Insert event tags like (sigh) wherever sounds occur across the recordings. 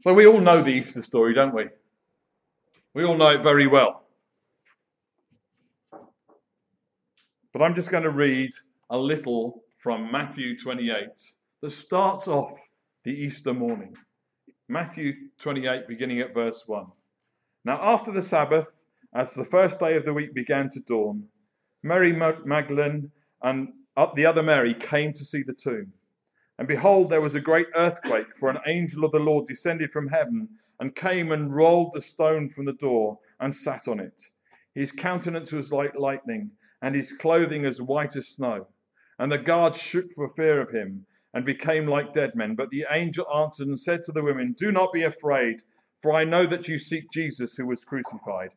So we all know the Easter story, don't we? We all know it very well. But I'm just going to read a little from Matthew 28 that starts off the Easter morning. Matthew 28, beginning at verse 1. Now, after the Sabbath, as the first day of the week began to dawn, Mary Magdalene and uh, the other Mary came to see the tomb. And behold, there was a great earthquake, for an angel of the Lord descended from heaven and came and rolled the stone from the door and sat on it. His countenance was like lightning, and his clothing as white as snow. And the guards shook for fear of him and became like dead men. But the angel answered and said to the women, Do not be afraid, for I know that you seek Jesus who was crucified.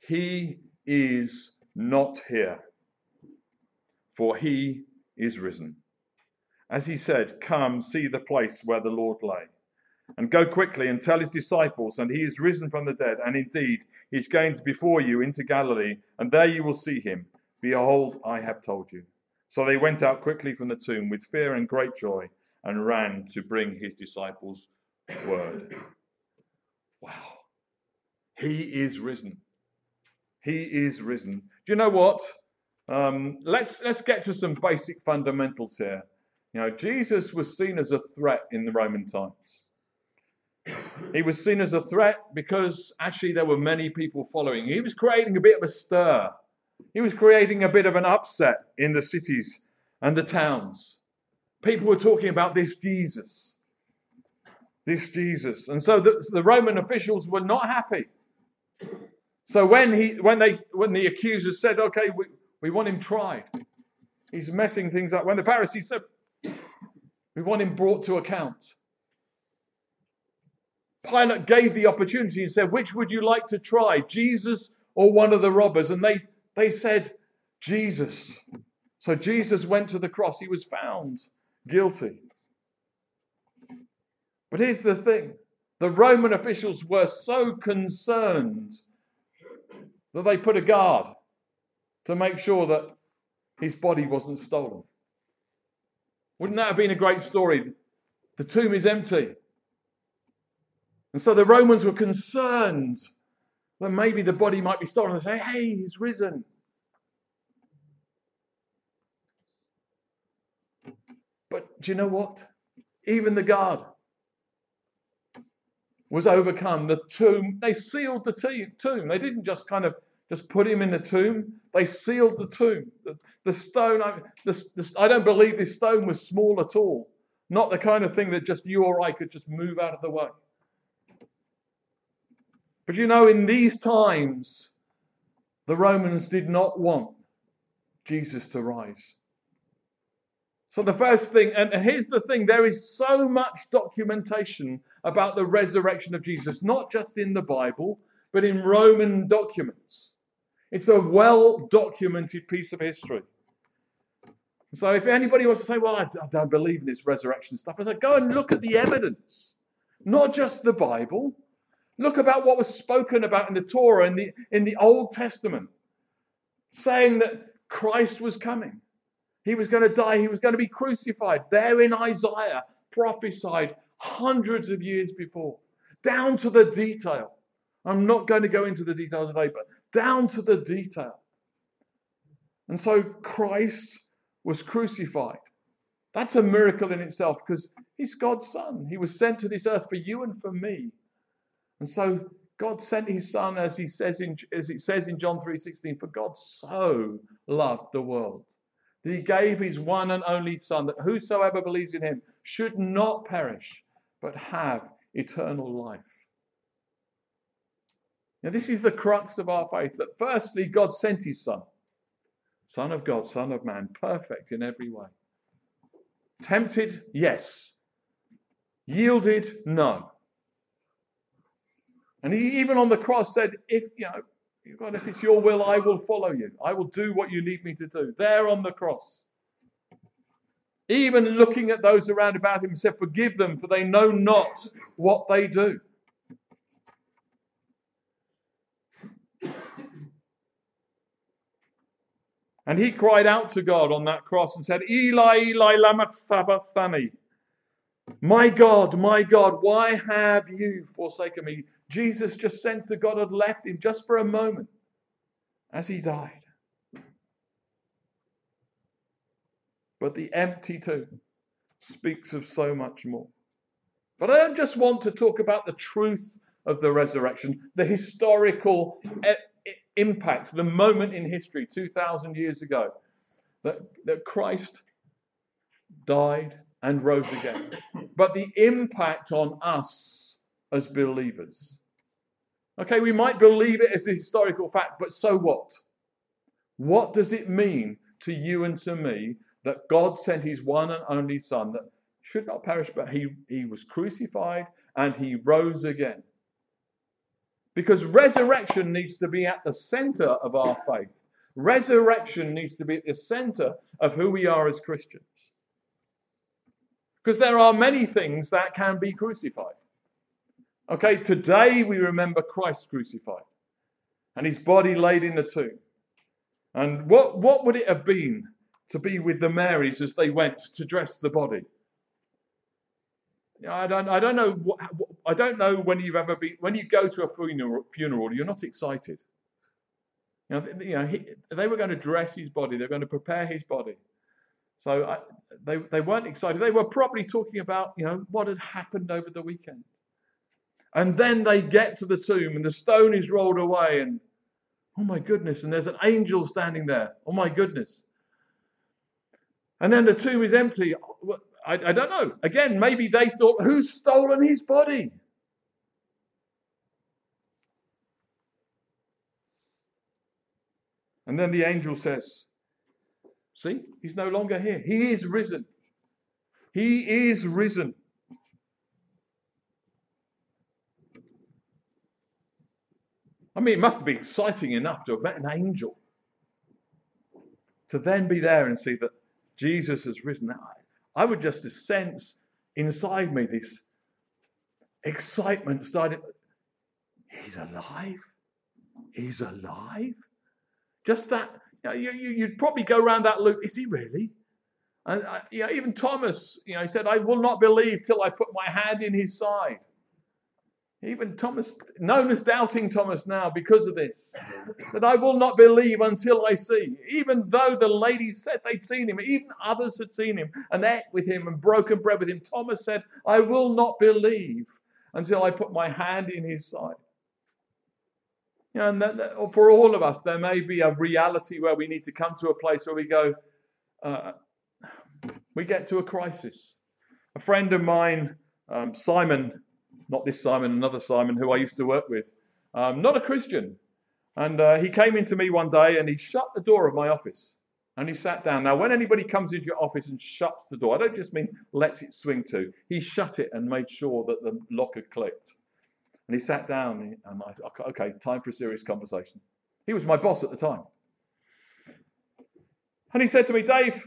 He is not here, for he is risen. As he said, Come, see the place where the Lord lay. And go quickly and tell his disciples, and he is risen from the dead, and indeed he is going before you into Galilee, and there you will see him. Behold, I have told you. So they went out quickly from the tomb with fear and great joy and ran to bring his disciples word. Wow. He is risen. He is risen. Do you know what? Um, let's let's get to some basic fundamentals here. You know, Jesus was seen as a threat in the Roman times. He was seen as a threat because actually there were many people following. He was creating a bit of a stir he was creating a bit of an upset in the cities and the towns. People were talking about this Jesus. This Jesus. And so the, the Roman officials were not happy. So when he when they when the accusers said, okay, we, we want him tried, he's messing things up. When the Pharisees said, we want him brought to account. Pilate gave the opportunity and said, Which would you like to try, Jesus or one of the robbers? And they they said, Jesus. So Jesus went to the cross. He was found guilty. But here's the thing the Roman officials were so concerned that they put a guard to make sure that his body wasn't stolen. Wouldn't that have been a great story? The tomb is empty. And so the Romans were concerned that maybe the body might be stolen. They say, hey, he's risen. But do you know what? Even the guard was overcome. The tomb, they sealed the tomb. They didn't just kind of just put him in the tomb. They sealed the tomb. The, the stone, I, the, the, I don't believe this stone was small at all. Not the kind of thing that just you or I could just move out of the way. But you know, in these times, the Romans did not want Jesus to rise. So, the first thing, and here's the thing there is so much documentation about the resurrection of Jesus, not just in the Bible, but in Roman documents. It's a well documented piece of history. So, if anybody wants to say, Well, I don't believe in this resurrection stuff, I say, Go and look at the evidence, not just the Bible, Look about what was spoken about in the Torah in the, in the Old Testament, saying that Christ was coming. He was going to die. He was going to be crucified. There in Isaiah, prophesied hundreds of years before, down to the detail. I'm not going to go into the details today, but down to the detail. And so Christ was crucified. That's a miracle in itself because he's God's son. He was sent to this earth for you and for me. And so God sent his son as he says in as it says in John 3:16 for God so loved the world that he gave his one and only son that whosoever believes in him should not perish but have eternal life. Now this is the crux of our faith that firstly God sent his son son of God son of man perfect in every way. Tempted? Yes. Yielded? No. And he even on the cross said, if you know, God, if it's your will, I will follow you. I will do what you need me to do. There on the cross. Even looking at those around about him, he said, Forgive them, for they know not what they do. And he cried out to God on that cross and said, Eli, Eli, lama sabachthani. My God, my God, why have you forsaken me? Jesus just sensed that God had left him just for a moment as he died. But the empty tomb speaks of so much more. But I don't just want to talk about the truth of the resurrection, the historical impact, the moment in history 2,000 years ago that, that Christ died and rose again, but the impact on us as believers. Okay, we might believe it as a historical fact, but so what? What does it mean to you and to me that God sent his one and only Son that should not perish, but he, he was crucified and he rose again? Because resurrection needs to be at the center of our faith. Resurrection needs to be at the center of who we are as Christians. Because there are many things that can be crucified. Okay, today we remember Christ crucified and his body laid in the tomb. And what, what would it have been to be with the Marys as they went to dress the body? I don't, I don't know. What, I don't know when you've ever been. When you go to a funeral, funeral you're not excited. You know, you know he, they were going to dress his body. They're going to prepare his body. So I, they, they weren't excited. They were probably talking about, you know, what had happened over the weekend. And then they get to the tomb and the stone is rolled away and, oh my goodness, and there's an angel standing there. Oh my goodness. And then the tomb is empty. Oh, I, I don't know. Again, maybe they thought, who's stolen his body? And then the angel says, See, he's no longer here. He is risen. He is risen. I mean, it must be exciting enough to have met an angel. To then be there and see that Jesus has risen. I would just sense inside me this excitement starting. He's alive. He's alive. Just that you, you, you'd probably go around that loop. Is he really? And uh, you know, even Thomas, you know, he said, "I will not believe till I put my hand in his side." Even Thomas, known as doubting Thomas now because of this, that I will not believe until I see. Even though the ladies said they'd seen him, even others had seen him and ate with him and broken bread with him, Thomas said, I will not believe until I put my hand in his side. And that, that, for all of us, there may be a reality where we need to come to a place where we go, uh, we get to a crisis. A friend of mine, um, Simon, not this Simon, another Simon who I used to work with, um, not a Christian. And uh, he came into me one day and he shut the door of my office and he sat down. Now, when anybody comes into your office and shuts the door, I don't just mean lets it swing to, he shut it and made sure that the lock had clicked. And he sat down and I thought, okay, time for a serious conversation. He was my boss at the time. And he said to me, Dave,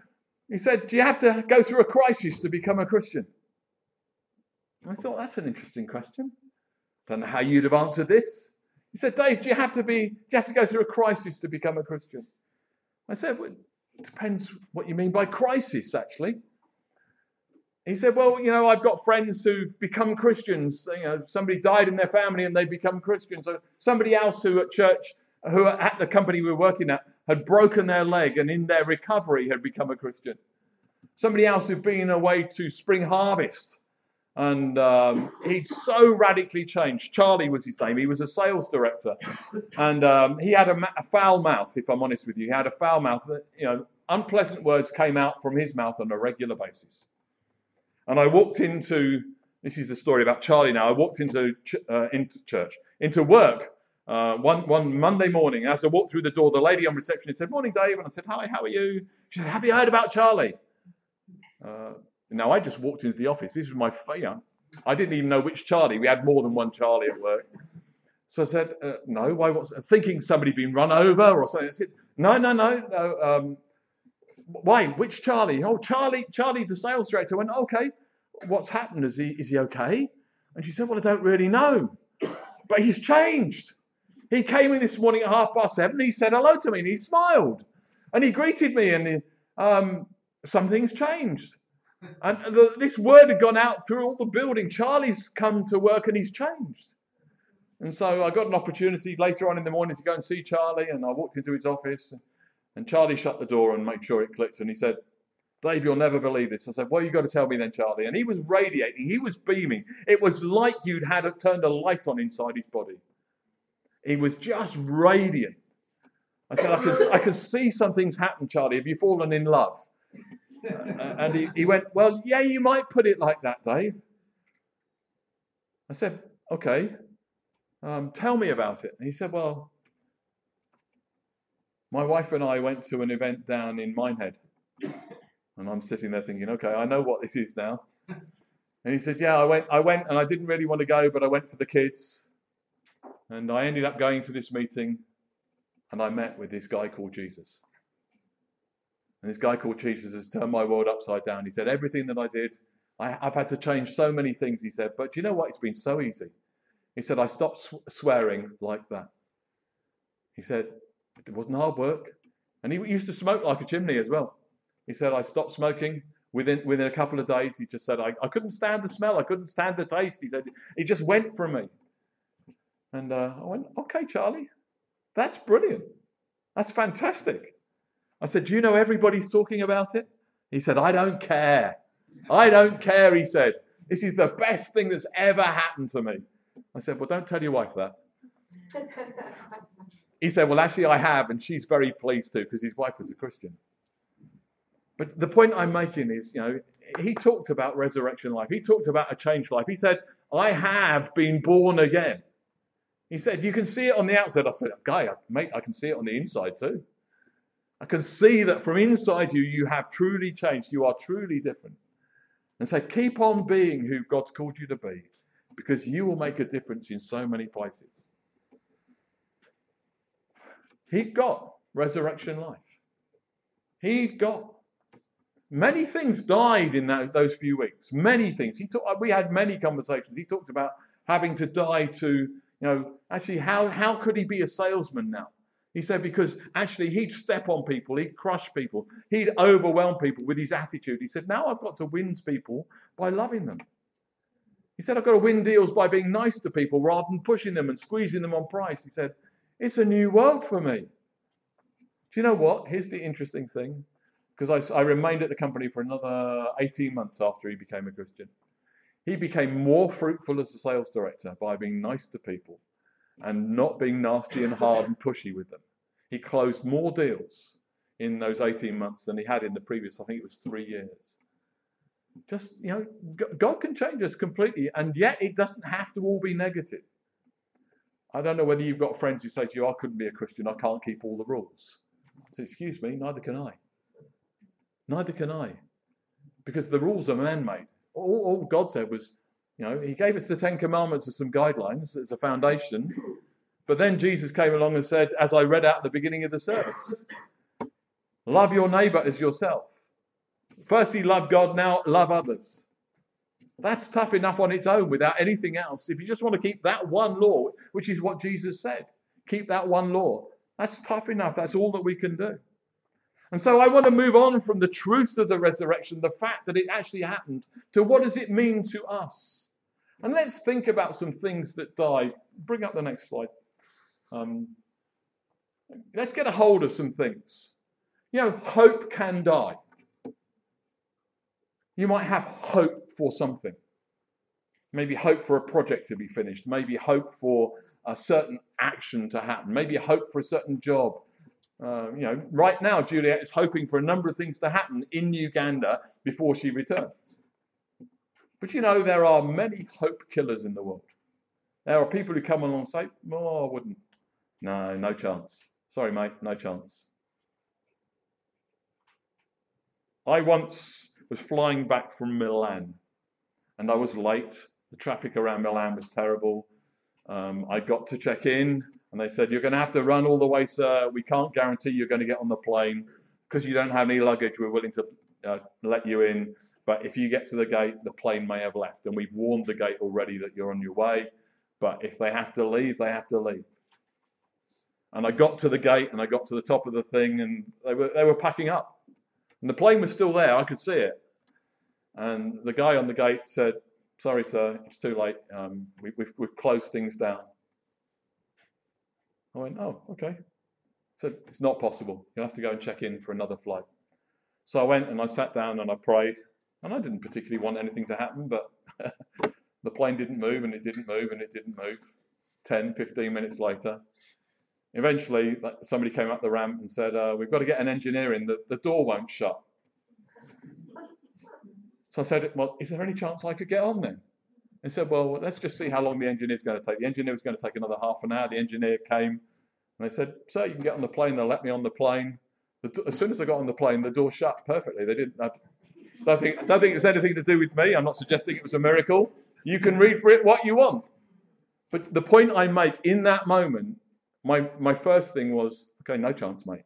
he said, Do you have to go through a crisis to become a Christian? I thought, that's an interesting question. Don't know how you'd have answered this. He said, Dave, do you have to be, do you have to go through a crisis to become a Christian? I said, well, it depends what you mean by crisis, actually. He said, Well, you know, I've got friends who've become Christians. You know, somebody died in their family and they become Christians. Or somebody else who at church, who at the company we were working at, had broken their leg and in their recovery had become a Christian. Somebody else who'd been away to Spring Harvest and um, he'd so radically changed. Charlie was his name. He was a sales director, and um, he had a, a, foul mouth. If I'm honest with you, he had a foul mouth. You know, unpleasant words came out from his mouth on a regular basis. And I walked into this is the story about Charlie. Now I walked into uh, into church, into work. Uh, one one Monday morning, as I walked through the door, the lady on reception said, "Morning, Dave," and I said, "Hi, how are you?" She said, "Have you heard about Charlie?" Uh, now, I just walked into the office. This was my fear. I didn't even know which Charlie. We had more than one Charlie at work. So I said, uh, no, why? What's thinking somebody been run over or something? I said, no, no, no, no. Um, why? Which Charlie? Oh, Charlie, Charlie, the sales director. I went, okay. What's happened? Is he is he okay? And she said, well, I don't really know, but he's changed. He came in this morning at half past seven. He said hello to me and he smiled and he greeted me and he, um, something's changed. And the, this word had gone out through all the building. Charlie's come to work and he's changed. And so I got an opportunity later on in the morning to go and see Charlie. And I walked into his office. And Charlie shut the door and made sure it clicked. And he said, Dave, you'll never believe this. I said, Well, you've got to tell me then, Charlie. And he was radiating, he was beaming. It was like you'd had a, turned a light on inside his body. He was just radiant. I said, I can, I can see something's happened, Charlie. Have you fallen in love? Uh, and he, he went, Well, yeah, you might put it like that, Dave. I said, Okay, um, tell me about it. And he said, Well, my wife and I went to an event down in Minehead. And I'm sitting there thinking, okay, I know what this is now. And he said, yeah, I went, I went, and I didn't really want to go, but I went for the kids. And I ended up going to this meeting, and I met with this guy called Jesus. And this guy called Jesus has turned my world upside down. He said, everything that I did, I, have had to change so many things, he said, but do you know what? It's been so easy. He said, I stopped sw- swearing like that. He said, it wasn't hard work. And he used to smoke like a chimney as well. He said, I stopped smoking within within a couple of days. He just said, I, I couldn't stand the smell. I couldn't stand the taste. He said, it just went from me. And uh, I went, okay, Charlie, that's brilliant. That's fantastic. I said, do you know everybody's talking about it? He said, I don't care. I don't care, he said. This is the best thing that's ever happened to me. I said, well, don't tell your wife that. He said, well, actually, I have, and she's very pleased too, because his wife was a Christian. But the point I'm making is, you know, he talked about resurrection life. He talked about a changed life. He said, I have been born again. He said, You can see it on the outside. I said, Guy, mate, I can see it on the inside too. I can see that from inside you, you have truly changed. You are truly different. And so keep on being who God's called you to be because you will make a difference in so many places. He got resurrection life. He got Many things died in that, those few weeks. Many things. He talk, we had many conversations. He talked about having to die to, you know, actually, how, how could he be a salesman now? He said because actually he'd step on people, he'd crush people, he'd overwhelm people with his attitude. He said, now I've got to win people by loving them. He said, I've got to win deals by being nice to people rather than pushing them and squeezing them on price. He said, it's a new world for me. Do you know what? Here's the interesting thing because I, I remained at the company for another 18 months after he became a Christian. He became more fruitful as a sales director by being nice to people and not being nasty and hard and pushy with them. He closed more deals in those 18 months than he had in the previous, I think it was three years. Just, you know, God can change us completely, and yet it doesn't have to all be negative. I don't know whether you've got friends who say to you, I couldn't be a Christian, I can't keep all the rules. So, excuse me, neither can I. Neither can I. Because the rules are man made. All, all, God said was, you know, He gave us the Ten Commandments as some guidelines, as a foundation. But then Jesus came along and said, as I read out at the beginning of the service, love your neighbor as yourself. Firstly, love God, now love others. That's tough enough on its own without anything else. If you just want to keep that one law, which is what Jesus said, keep that one law, that's tough enough. That's all that we can do. And so I want to move on from the truth of the resurrection, the fact that it actually happened, to what does it mean to us? And let's think about some things that died. Bring up the next slide. Um, let's get a hold of some things. You know, hope can die. You might have hope for something. Maybe hope for a project to be finished. Maybe hope for a certain action to happen. Maybe hope for a certain job. Uh, you know, right now, Juliet is hoping for a number of things to happen in Uganda before she returns. But you know, there are many hope killers in the world. There are people who come along and say, Oh, I wouldn't. No, no chance. Sorry, mate, no chance. I once was flying back from Milan and I was late. The traffic around Milan was terrible. Um, I got to check in and they said, You're going to have to run all the way, sir. We can't guarantee you're going to get on the plane because you don't have any luggage. We're willing to uh, let you in. But if you get to the gate, the plane may have left. And we've warned the gate already that you're on your way. But if they have to leave, they have to leave. And I got to the gate and I got to the top of the thing and they were, they were packing up. And the plane was still there. I could see it. And the guy on the gate said, Sorry, sir, it's too late. Um, we, we've, we've closed things down. I went, Oh, okay. said, It's not possible. You'll have to go and check in for another flight. So I went and I sat down and I prayed. And I didn't particularly want anything to happen, but (laughs) the plane didn't move and it didn't move and it didn't move. 10, 15 minutes later, eventually somebody came up the ramp and said, uh, We've got to get an engineer in, the, the door won't shut. So I said, Well, is there any chance I could get on then? They said, Well, let's just see how long the engineer's going to take. The engineer was going to take another half an hour. The engineer came and they said, Sir, you can get on the plane. They'll let me on the plane. The, as soon as I got on the plane, the door shut perfectly. They didn't. I don't think, don't think it was anything to do with me. I'm not suggesting it was a miracle. You can read for it what you want. But the point I make in that moment, my, my first thing was, okay, no chance, mate.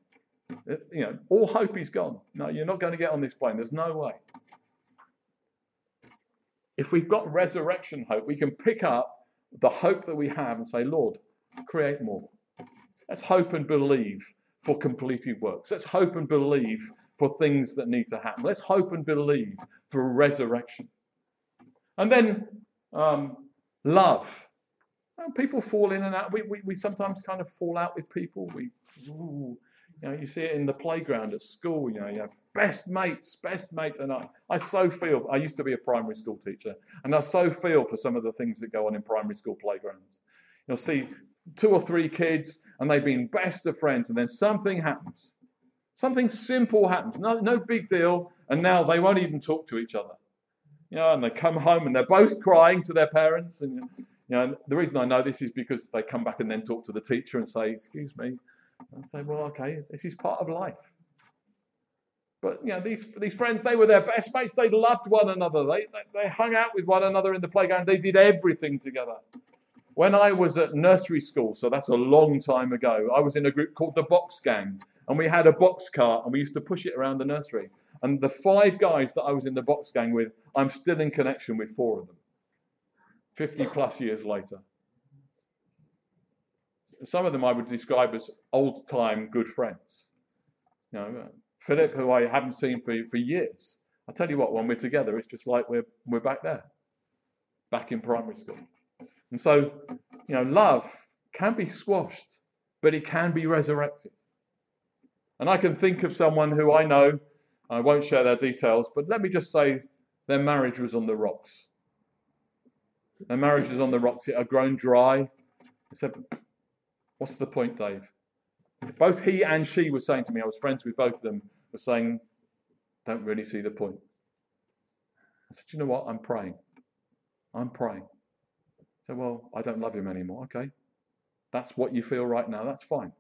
You know, all hope is gone. No, you're not going to get on this plane. There's no way. If we've got resurrection hope, we can pick up the hope that we have and say, Lord, create more. Let's hope and believe for completed works. Let's hope and believe for things that need to happen. Let's hope and believe for resurrection. And then um, love. People fall in and out. We, we, we sometimes kind of fall out with people. We, ooh, you know, you see it in the playground at school. You know, you have best mates, best mates, and I, I so feel. I used to be a primary school teacher, and I so feel for some of the things that go on in primary school playgrounds. You'll see two or three kids, and they've been best of friends, and then something happens. Something simple happens, no, no big deal, and now they won't even talk to each other. You know, and they come home and they're both crying to their parents, and you the reason I know this is because they come back and then talk to the teacher and say, "Excuse me," and say, "Well, okay, this is part of life." But you know, these these friends, they were their best mates. They loved one another. They, they they hung out with one another in the playground. They did everything together. When I was at nursery school, so that's a long time ago, I was in a group called the Box Gang, and we had a box cart, and we used to push it around the nursery. And the five guys that I was in the Box Gang with, I'm still in connection with four of them. 50 plus years later. Some of them I would describe as old time good friends. You know, Philip, who I haven't seen for, for years. I tell you what, when we're together, it's just like we're, we're back there, back in primary school. And so, you know, love can be squashed, but it can be resurrected. And I can think of someone who I know, I won't share their details, but let me just say their marriage was on the rocks. Their marriage is on the rocks. It had grown dry. I said, What's the point, Dave? Both he and she were saying to me, I was friends with both of them, were saying, Don't really see the point. I said, You know what? I'm praying. I'm praying. I said, Well, I don't love him anymore. Okay. That's what you feel right now. That's fine.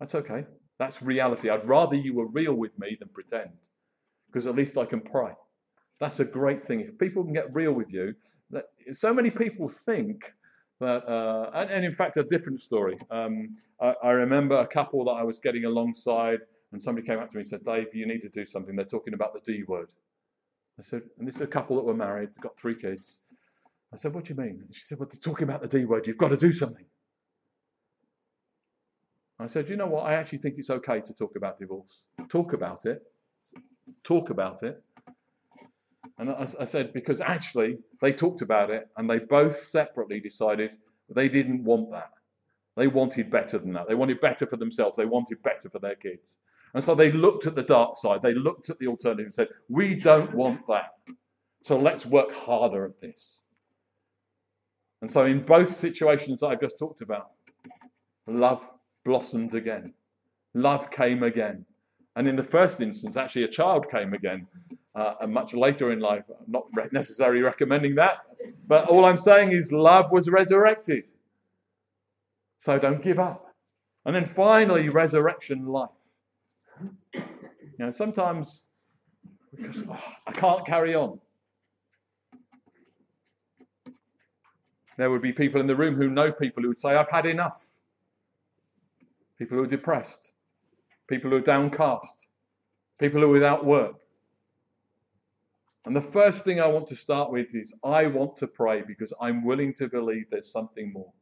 That's okay. That's reality. I'd rather you were real with me than pretend, because at least I can pray. That's a great thing. If people can get real with you, that, so many people think that, uh, and, and, in fact, a different story. Um, I, I, remember a couple that I was getting alongside, and somebody came up to me and said, Dave, you need to do something. They're talking about the D word. I said, and this is a couple that were married, got three kids. I said, what do you mean? And she said, well, they're talking about the D word. You've got to do something. I said, you know what? I actually think it's okay to talk about divorce. Talk about it. Talk about it. And I, I said, because actually they talked about it and they both separately decided they didn't want that. They wanted better than that. They wanted better for themselves. They wanted better for their kids. And so they looked at the dark side. They looked at the alternative and said, we don't want that. So let's work harder at this. And so in both situations that I've just talked about, love blossomed again. Love came again. And in the first instance, actually, a child came again, uh, and much later in life. I'm not necessarily recommending that, but all I'm saying is love was resurrected. So don't give up. And then finally, resurrection life. You know, sometimes because oh, I can't carry on. There would be people in the room who know people who would say, I've had enough. People who are depressed people who are downcast, people who are without work. And the first thing I want to start with is I want to pray because I'm willing to believe there's something more.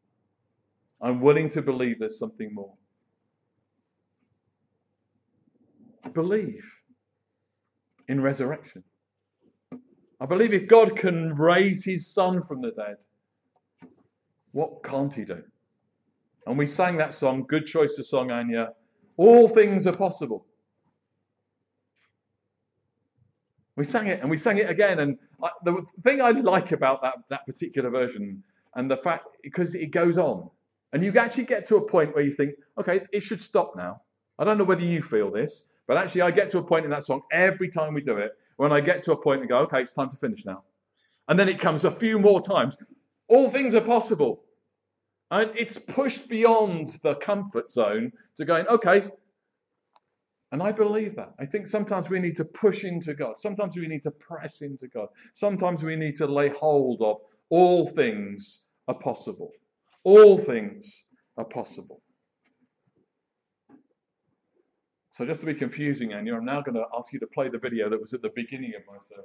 I'm willing to believe there's something more. Believe in resurrection. I believe if God can raise his son from the dead, what can't he do? And we sang that song, good choice of song, Anya. All things are possible. We sang it and we sang it again. And I, the thing I like about that, that particular version and the fact, because it goes on, and you actually get to a point where you think, okay, it should stop now. I don't know whether you feel this, but actually, I get to a point in that song every time we do it when I get to a point and go, okay, it's time to finish now. And then it comes a few more times. All things are possible. And it's pushed beyond the comfort zone to going, okay. And I believe that. I think sometimes we need to push into God. Sometimes we need to press into God. Sometimes we need to lay hold of all things are possible. All things are possible. So just to be confusing, Anya, I'm now going to ask you to play the video that was at the beginning of my sermon.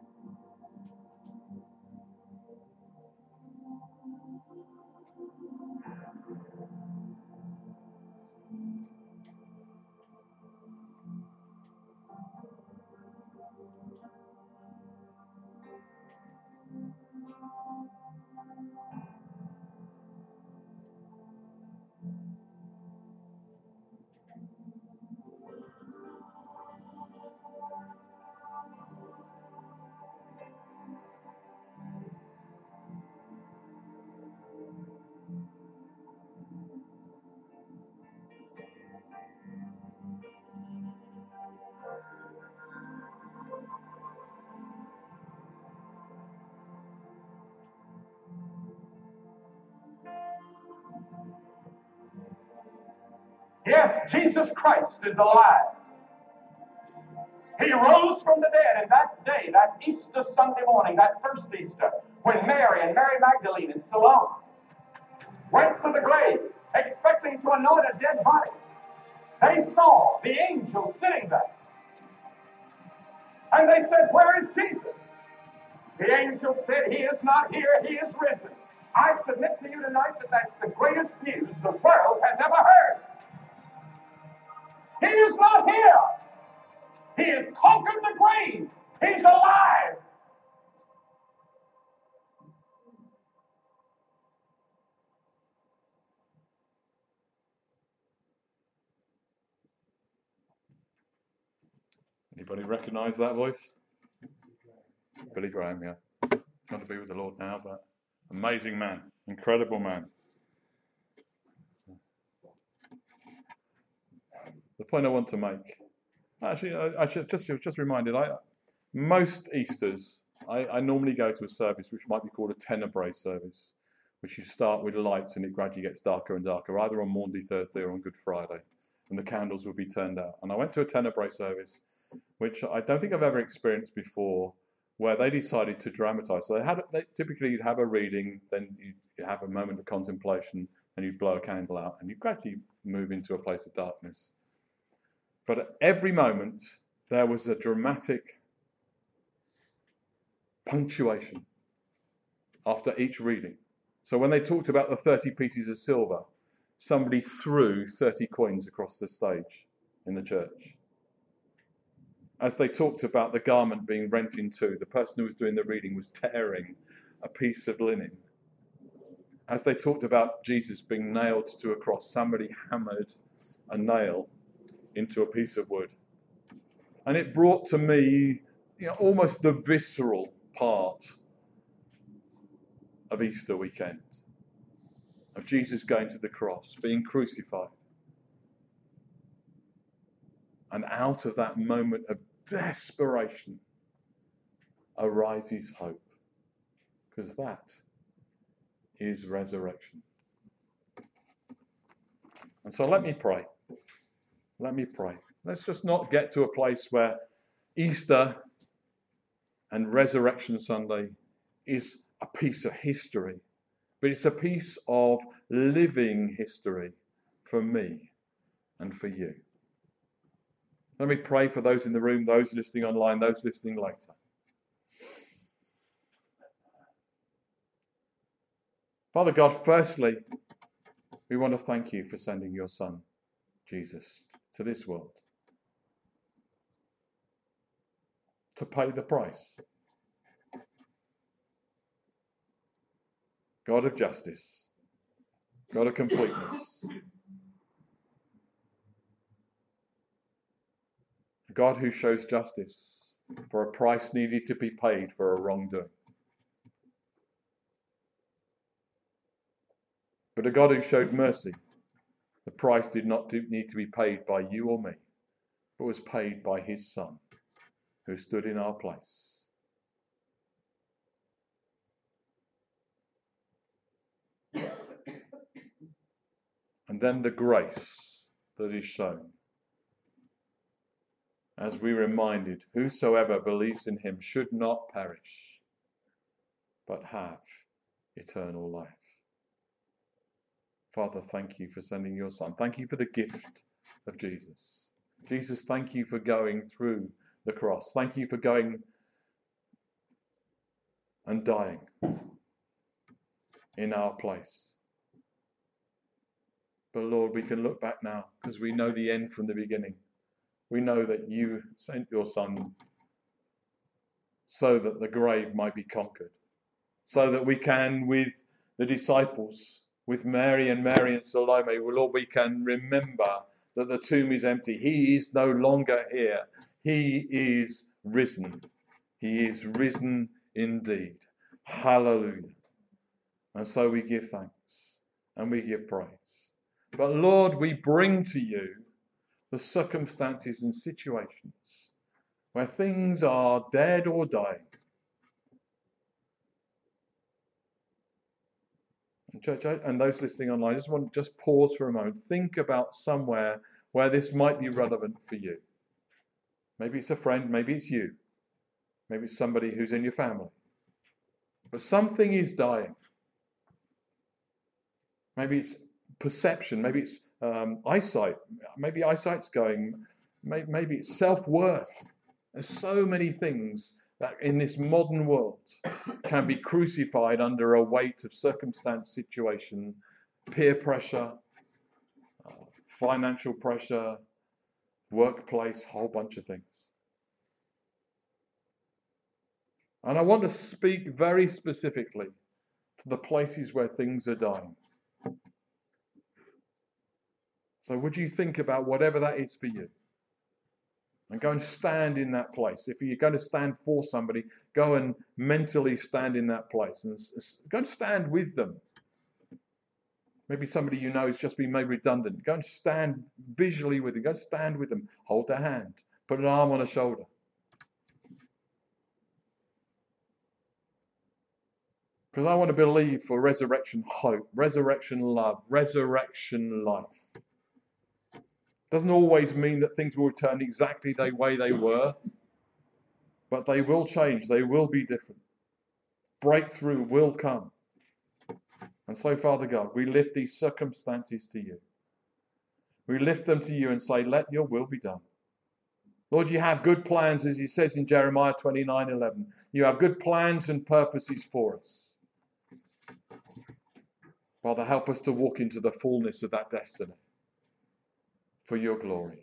Yes, Jesus Christ is alive. He rose from the dead, and that day, that Easter Sunday morning, that first Easter, when Mary and Mary Magdalene and Salome went to the grave expecting to anoint a dead body, they saw the angel sitting there. And they said, Where is Jesus? The angel said, He is not here, He is risen. I submit to you tonight that that's the greatest news the world has ever heard. He is not here. He has conquered the grave. He's alive. Anybody recognize that voice? Billy Graham, yeah. Gone to be with the Lord now, but amazing man, incredible man. Point oh I want to make, actually, I, I should just just reminded. I most Easter's, I, I normally go to a service which might be called a tenebrae service, which you start with lights and it gradually gets darker and darker, either on Maundy Thursday or on Good Friday, and the candles will be turned out. And I went to a tenebrae service which I don't think I've ever experienced before, where they decided to dramatize. So they had they, typically you'd have a reading, then you'd have a moment of contemplation, and you'd blow a candle out, and you gradually move into a place of darkness. But at every moment there was a dramatic punctuation after each reading. So when they talked about the 30 pieces of silver, somebody threw 30 coins across the stage in the church as they talked about the garment being rent in two, the person who was doing the reading was tearing a piece of linen. As they talked about Jesus being nailed to a cross, somebody hammered a nail into a piece of wood. And it brought to me you know, almost the visceral part of Easter weekend of Jesus going to the cross, being crucified. And out of that moment of desperation, arises hope. Because that is resurrection. And so let me pray. Let me pray. Let's just not get to a place where Easter and Resurrection Sunday is a piece of history, but it's a piece of living history for me and for you. Let me pray for those in the room, those listening online, those listening later. Father God, firstly, we want to thank you for sending your Son, Jesus, to this world to pay the price. God of justice, God of completeness, God who shows justice for a price needed to be paid for a wrongdoing. But a God who showed mercy. The price did not need to be paid by you or me, but was paid by his Son, who stood in our place. And then the grace that is shown. As we reminded, whosoever believes in him should not perish, but have eternal life. Father, thank you for sending your Son. Thank you for the gift of Jesus. Jesus, thank you for going through the cross. Thank you for going and dying in our place. But Lord, we can look back now because we know the end from the beginning. We know that you sent your Son so that the grave might be conquered, so that we can, with the disciples, with Mary and Mary and Salome, Lord, we can remember that the tomb is empty. He is no longer here. He is risen. He is risen indeed. Hallelujah. And so we give thanks and we give praise. But Lord, we bring to you the circumstances and situations where things are dead or dying. Church and those listening online, just want just pause for a moment. Think about somewhere where this might be relevant for you. Maybe it's a friend, maybe it's you, maybe it's somebody who's in your family. But something is dying. Maybe it's perception, maybe it's um, eyesight, maybe eyesight's going, maybe, maybe it's self worth. There's so many things that in this modern world can be crucified under a weight of circumstance, situation, peer pressure, uh, financial pressure, workplace, whole bunch of things. And I want to speak very specifically to the places where things are dying. So, would you think about whatever that is for you? And go and stand in that place. If you're going to stand for somebody, go and mentally stand in that place and go and stand with them. Maybe somebody you know has just been made redundant. Go and stand visually with them. Go and stand with them. Hold their hand. Put an arm on a shoulder. Because I want to believe for resurrection hope, resurrection love, resurrection life. Doesn't always mean that things will return exactly the way they were, but they will change. They will be different. Breakthrough will come. And so, Father God, we lift these circumstances to you. We lift them to you and say, Let your will be done. Lord, you have good plans, as he says in Jeremiah 29 11. You have good plans and purposes for us. Father, help us to walk into the fullness of that destiny for your glory.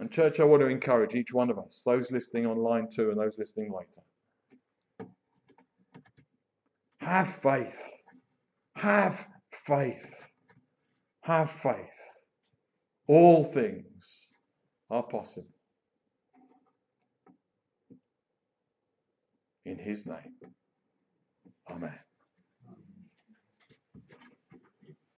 And, church, I want to encourage each one of us, those listening online too, and those listening later. Have faith. Have faith. Have faith. All things are possible. In his name. Amen.